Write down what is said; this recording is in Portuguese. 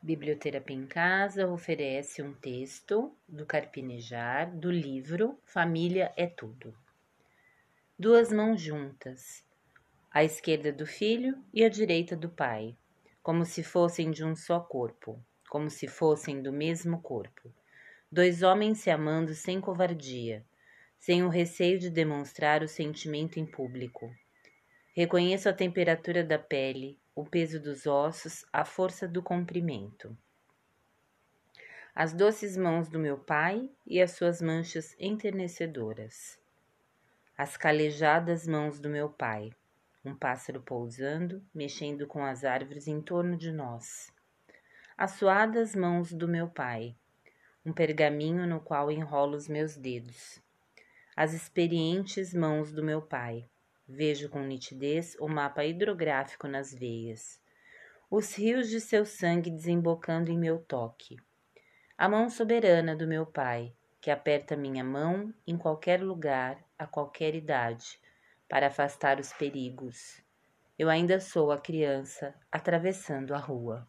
Biblioterapia em Casa oferece um texto do Carpinejar do livro Família é Tudo. Duas mãos juntas, à esquerda do filho e à direita do pai, como se fossem de um só corpo, como se fossem do mesmo corpo. Dois homens se amando sem covardia, sem o receio de demonstrar o sentimento em público. Reconheço a temperatura da pele, o peso dos ossos, a força do comprimento. As doces mãos do meu pai e as suas manchas enternecedoras. As calejadas mãos do meu pai, um pássaro pousando, mexendo com as árvores em torno de nós. As suadas mãos do meu pai, um pergaminho no qual enrolo os meus dedos. As experientes mãos do meu pai, vejo com nitidez o mapa hidrográfico nas veias, os rios de seu sangue desembocando em meu toque. A mão soberana do meu pai, que aperta minha mão em qualquer lugar, a qualquer idade, para afastar os perigos. Eu ainda sou a criança atravessando a rua.